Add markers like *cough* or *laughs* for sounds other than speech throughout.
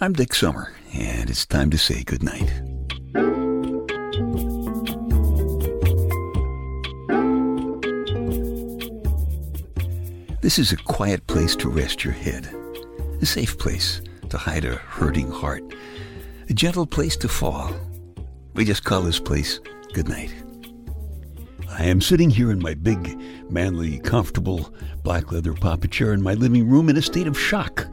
I'm Dick Summer, and it's time to say goodnight. This is a quiet place to rest your head, a safe place to hide a hurting heart, a gentle place to fall. We just call this place goodnight. I am sitting here in my big, manly, comfortable black leather papa chair in my living room in a state of shock.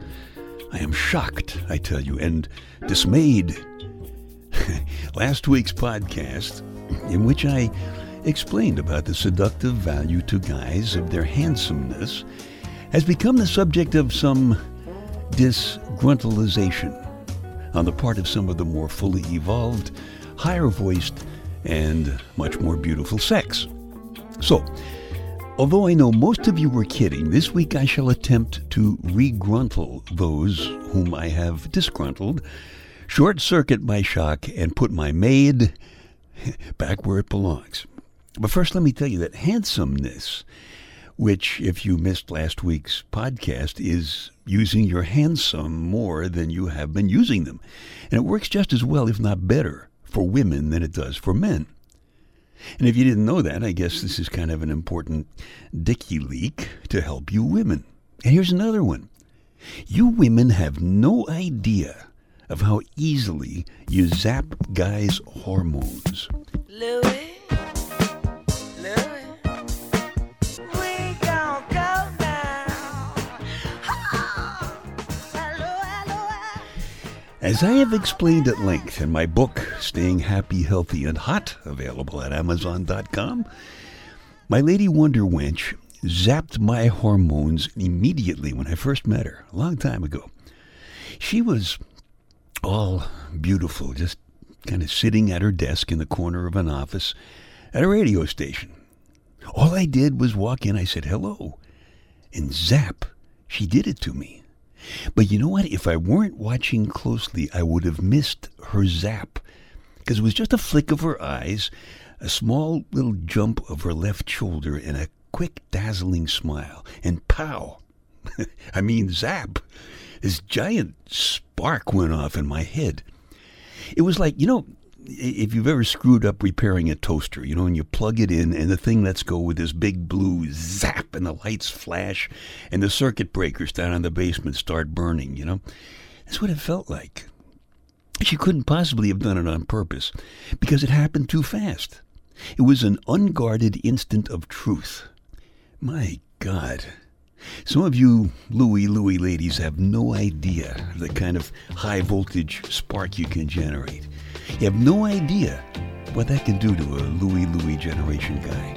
I am shocked, I tell you, and dismayed. *laughs* Last week's podcast, in which I explained about the seductive value to guys of their handsomeness, has become the subject of some disgruntleization on the part of some of the more fully evolved, higher voiced, and much more beautiful sex. So, although I know most of you were kidding, this week I shall attempt to regruntle those whom I have disgruntled, short circuit my shock, and put my maid back where it belongs. But first, let me tell you that handsomeness, which, if you missed last week's podcast, is using your handsome more than you have been using them. And it works just as well, if not better, for women than it does for men. And if you didn't know that, I guess this is kind of an important dicky leak to help you women. And here's another one. You women have no idea of how easily you zap guys' hormones. Louis. As I have explained at length in my book, Staying Happy, Healthy, and Hot, available at Amazon.com, my lady Wonder Wench zapped my hormones immediately when I first met her, a long time ago. She was all beautiful, just kind of sitting at her desk in the corner of an office at a radio station. All I did was walk in, I said hello, and zap, she did it to me. But you know what? If I weren't watching closely, I would have missed her zap. Because it was just a flick of her eyes, a small little jump of her left shoulder, and a quick, dazzling smile. And pow! *laughs* I mean, zap! This giant spark went off in my head. It was like, you know, if you've ever screwed up repairing a toaster, you know, and you plug it in and the thing lets go with this big blue zap and the lights flash and the circuit breakers down in the basement start burning, you know? That's what it felt like. She couldn't possibly have done it on purpose because it happened too fast. It was an unguarded instant of truth. My God. Some of you Louie Louie ladies have no idea the kind of high voltage spark you can generate. You have no idea what that can do to a Louie Louie generation guy.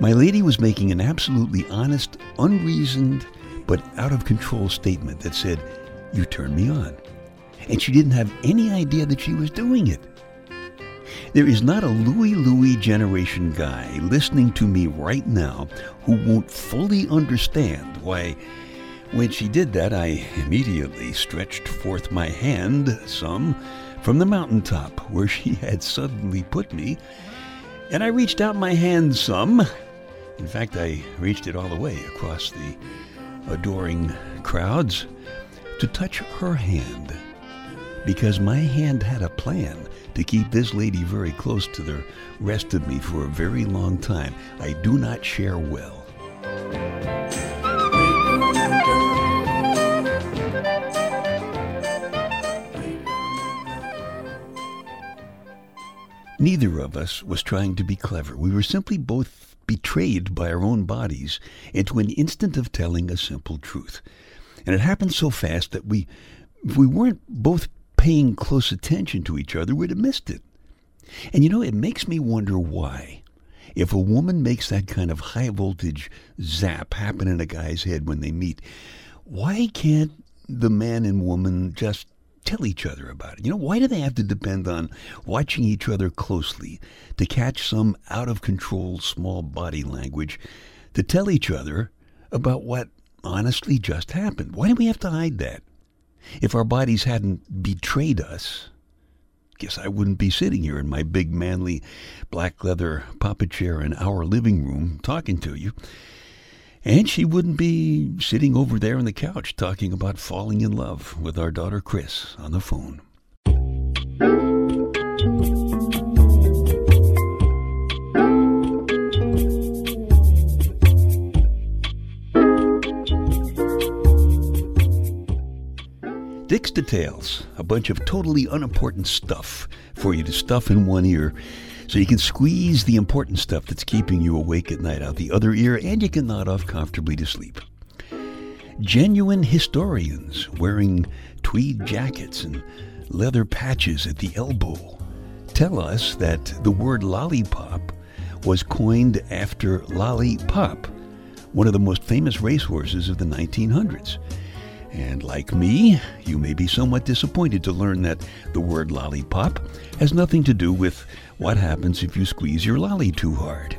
My lady was making an absolutely honest, unreasoned, but out of control statement that said, You turn me on. And she didn't have any idea that she was doing it. There is not a Louie Louie generation guy listening to me right now who won't fully understand why, when she did that, I immediately stretched forth my hand some from the mountaintop where she had suddenly put me, and I reached out my hand some. In fact, I reached it all the way across the adoring crowds to touch her hand because my hand had a plan to keep this lady very close to the rest of me for a very long time. I do not share well. Neither of us was trying to be clever. We were simply both betrayed by our own bodies into an instant of telling a simple truth. And it happened so fast that we, we weren't both paying close attention to each other, we'd have missed it. And you know, it makes me wonder why. If a woman makes that kind of high voltage zap happen in a guy's head when they meet, why can't the man and woman just tell each other about it? You know, why do they have to depend on watching each other closely to catch some out of control small body language to tell each other about what honestly just happened? Why do we have to hide that? If our bodies hadn't betrayed us, guess I wouldn't be sitting here in my big manly black leather papa chair in our living room talking to you. And she wouldn't be sitting over there on the couch talking about falling in love with our daughter Chris on the phone. Dick's Details, a bunch of totally unimportant stuff for you to stuff in one ear so you can squeeze the important stuff that's keeping you awake at night out the other ear and you can nod off comfortably to sleep. Genuine historians wearing tweed jackets and leather patches at the elbow tell us that the word lollipop was coined after Lolly Pop, one of the most famous racehorses of the 1900s. And like me, you may be somewhat disappointed to learn that the word lollipop has nothing to do with what happens if you squeeze your lolly too hard.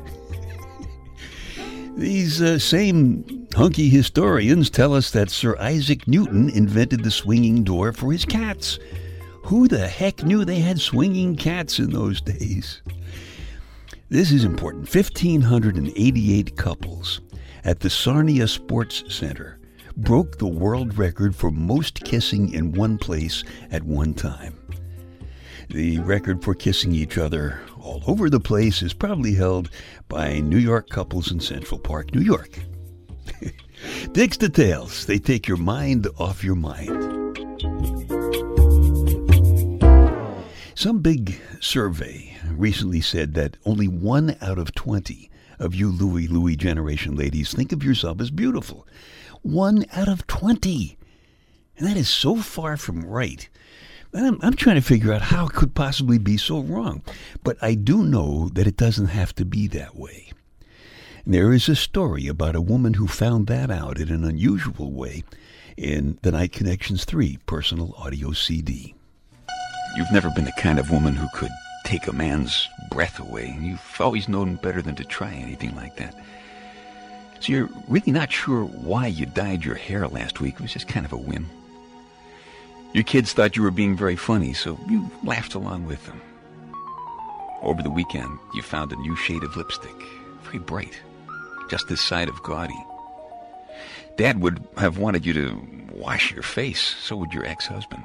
*laughs* These uh, same hunky historians tell us that Sir Isaac Newton invented the swinging door for his cats. Who the heck knew they had swinging cats in those days? This is important. 1,588 couples at the Sarnia Sports Center broke the world record for most kissing in one place at one time. The record for kissing each other all over the place is probably held by New York couples in Central Park, New York. *laughs* Dick's Details, they take your mind off your mind. Some big survey recently said that only one out of 20 of you Louie Louie generation ladies think of yourself as beautiful. One out of 20. And that is so far from right. And I'm, I'm trying to figure out how it could possibly be so wrong. But I do know that it doesn't have to be that way. There is a story about a woman who found that out in an unusual way in the Night Connections 3 personal audio CD. You've never been the kind of woman who could take a man's breath away. You've always known better than to try anything like that. So you're really not sure why you dyed your hair last week. It was just kind of a whim. Your kids thought you were being very funny, so you laughed along with them. Over the weekend, you found a new shade of lipstick. Very bright. Just this side of gaudy. Dad would have wanted you to wash your face. So would your ex-husband.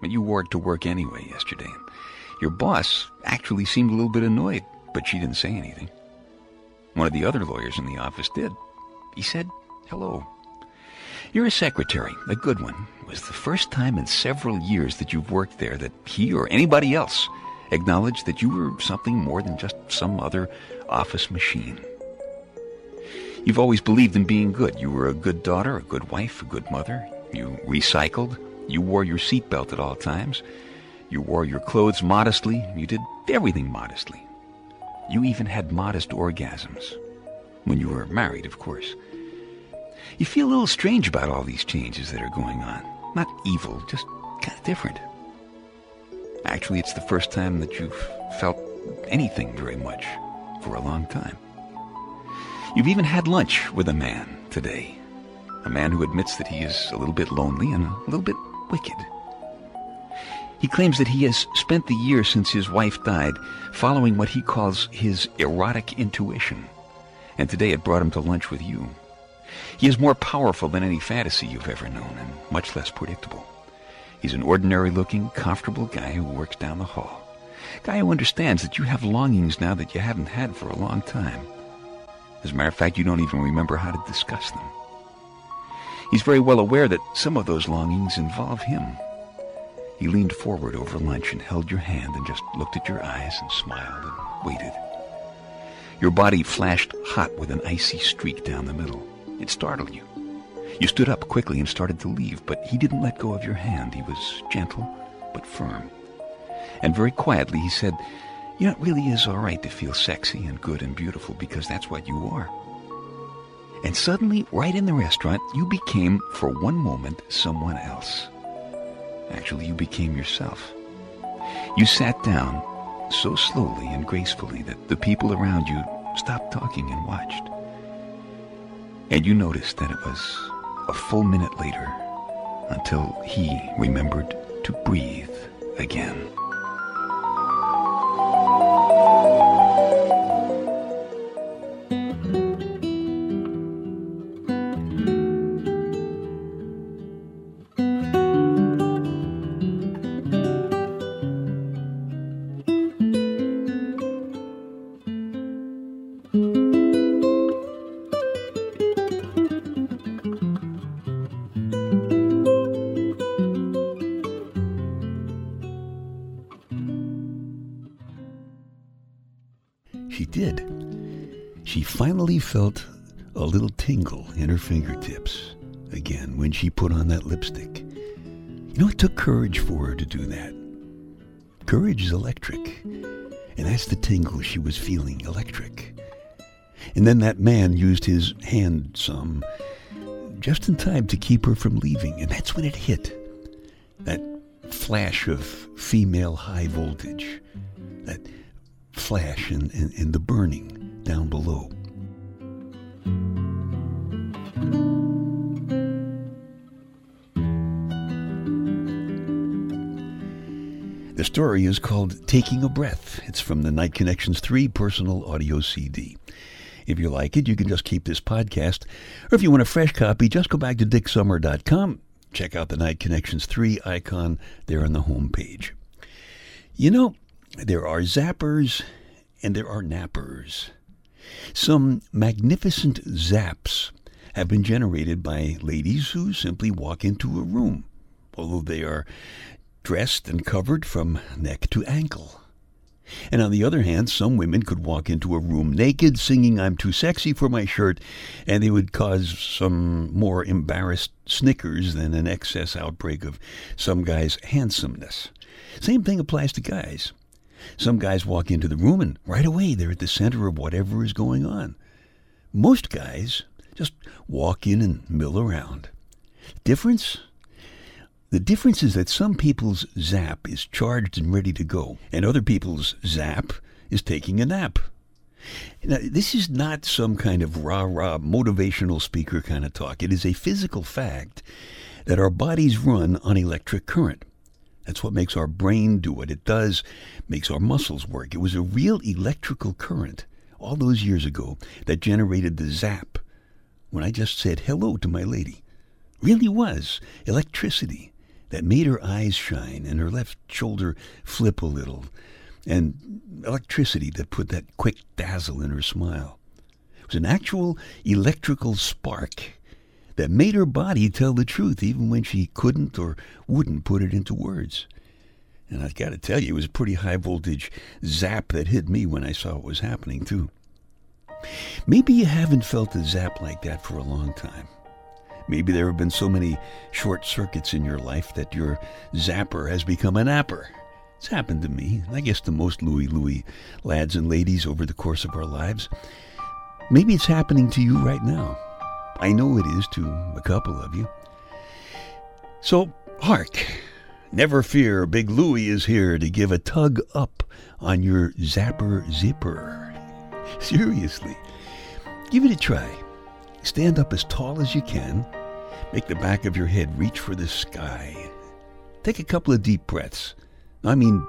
But you wore it to work anyway yesterday. Your boss actually seemed a little bit annoyed, but she didn't say anything. One of the other lawyers in the office did. He said, hello. You're a secretary, a good one. It was the first time in several years that you've worked there that he or anybody else acknowledged that you were something more than just some other office machine. You've always believed in being good. You were a good daughter, a good wife, a good mother. You recycled. You wore your seatbelt at all times. You wore your clothes modestly. You did everything modestly. You even had modest orgasms. When you were married, of course. You feel a little strange about all these changes that are going on. Not evil, just kind of different. Actually, it's the first time that you've felt anything very much for a long time. You've even had lunch with a man today. A man who admits that he is a little bit lonely and a little bit wicked. He claims that he has spent the year since his wife died following what he calls his erotic intuition. And today it brought him to lunch with you. He is more powerful than any fantasy you've ever known and much less predictable. He's an ordinary looking, comfortable guy who works down the hall. Guy who understands that you have longings now that you haven't had for a long time. As a matter of fact, you don't even remember how to discuss them. He's very well aware that some of those longings involve him. He leaned forward over lunch and held your hand and just looked at your eyes and smiled and waited. Your body flashed hot with an icy streak down the middle. It startled you. You stood up quickly and started to leave, but he didn't let go of your hand. He was gentle but firm. And very quietly he said, You know, it really is all right to feel sexy and good and beautiful because that's what you are. And suddenly, right in the restaurant, you became, for one moment, someone else. Actually, you became yourself. You sat down so slowly and gracefully that the people around you stopped talking and watched. And you noticed that it was a full minute later until he remembered to breathe again. She felt a little tingle in her fingertips again when she put on that lipstick. You know, it took courage for her to do that. Courage is electric. And that's the tingle she was feeling electric. And then that man used his hand some just in time to keep her from leaving. And that's when it hit that flash of female high voltage, that flash in, in the burning down below. The story is called Taking a Breath. It's from the Night Connections 3 personal audio CD. If you like it, you can just keep this podcast. Or if you want a fresh copy, just go back to dicksummer.com. Check out the Night Connections 3 icon there on the home page. You know, there are zappers and there are nappers. Some magnificent zaps have been generated by ladies who simply walk into a room, although they are dressed and covered from neck to ankle. And on the other hand, some women could walk into a room naked, singing I'm too sexy for my shirt, and they would cause some more embarrassed snickers than an excess outbreak of some guy's handsomeness. Same thing applies to guys. Some guys walk into the room and right away they're at the center of whatever is going on. Most guys just walk in and mill around. Difference? The difference is that some people's zap is charged and ready to go, and other people's zap is taking a nap. Now, this is not some kind of rah rah motivational speaker kind of talk. It is a physical fact that our bodies run on electric current. That's what makes our brain do what it does, makes our muscles work. It was a real electrical current all those years ago that generated the zap when I just said hello to my lady. Really was electricity that made her eyes shine and her left shoulder flip a little, and electricity that put that quick dazzle in her smile. It was an actual electrical spark that made her body tell the truth even when she couldn't or wouldn't put it into words. And I've got to tell you, it was a pretty high voltage zap that hit me when I saw what was happening, too. Maybe you haven't felt a zap like that for a long time. Maybe there have been so many short circuits in your life that your zapper has become a napper. It's happened to me, and I guess to most Louie Louie lads and ladies over the course of our lives. Maybe it's happening to you right now. I know it is to a couple of you. So, hark. Never fear, Big Louie is here to give a tug up on your zapper zipper. *laughs* Seriously, give it a try. Stand up as tall as you can. Make the back of your head reach for the sky. Take a couple of deep breaths. I mean,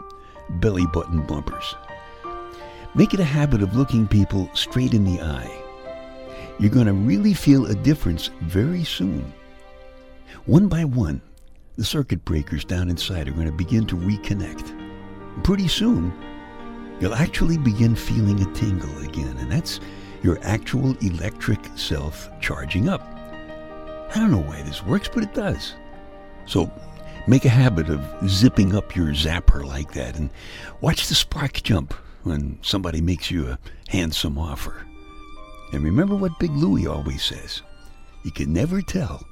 belly button bumpers. Make it a habit of looking people straight in the eye. You're going to really feel a difference very soon. One by one, the circuit breakers down inside are going to begin to reconnect. Pretty soon, you'll actually begin feeling a tingle again, and that's your actual electric self charging up. I don't know why this works, but it does. So make a habit of zipping up your zapper like that and watch the spark jump when somebody makes you a handsome offer. And remember what Big Louie always says you can never tell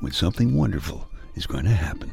when something wonderful is going to happen.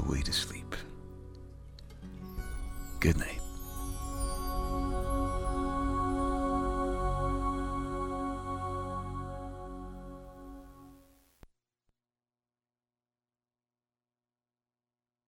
To sleep. Good night.